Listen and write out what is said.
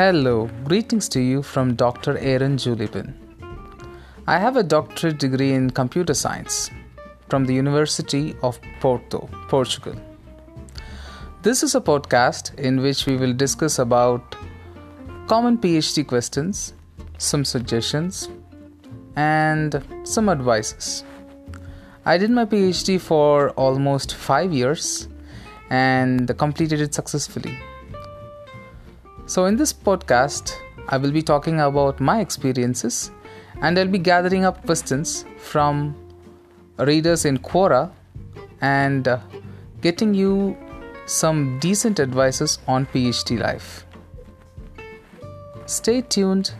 Hello, greetings to you from Dr. Aaron Julipin. I have a doctorate degree in computer science from the University of Porto, Portugal. This is a podcast in which we will discuss about common PhD questions, some suggestions, and some advices. I did my PhD for almost 5 years and completed it successfully. So, in this podcast, I will be talking about my experiences and I'll be gathering up questions from readers in Quora and uh, getting you some decent advices on PhD life. Stay tuned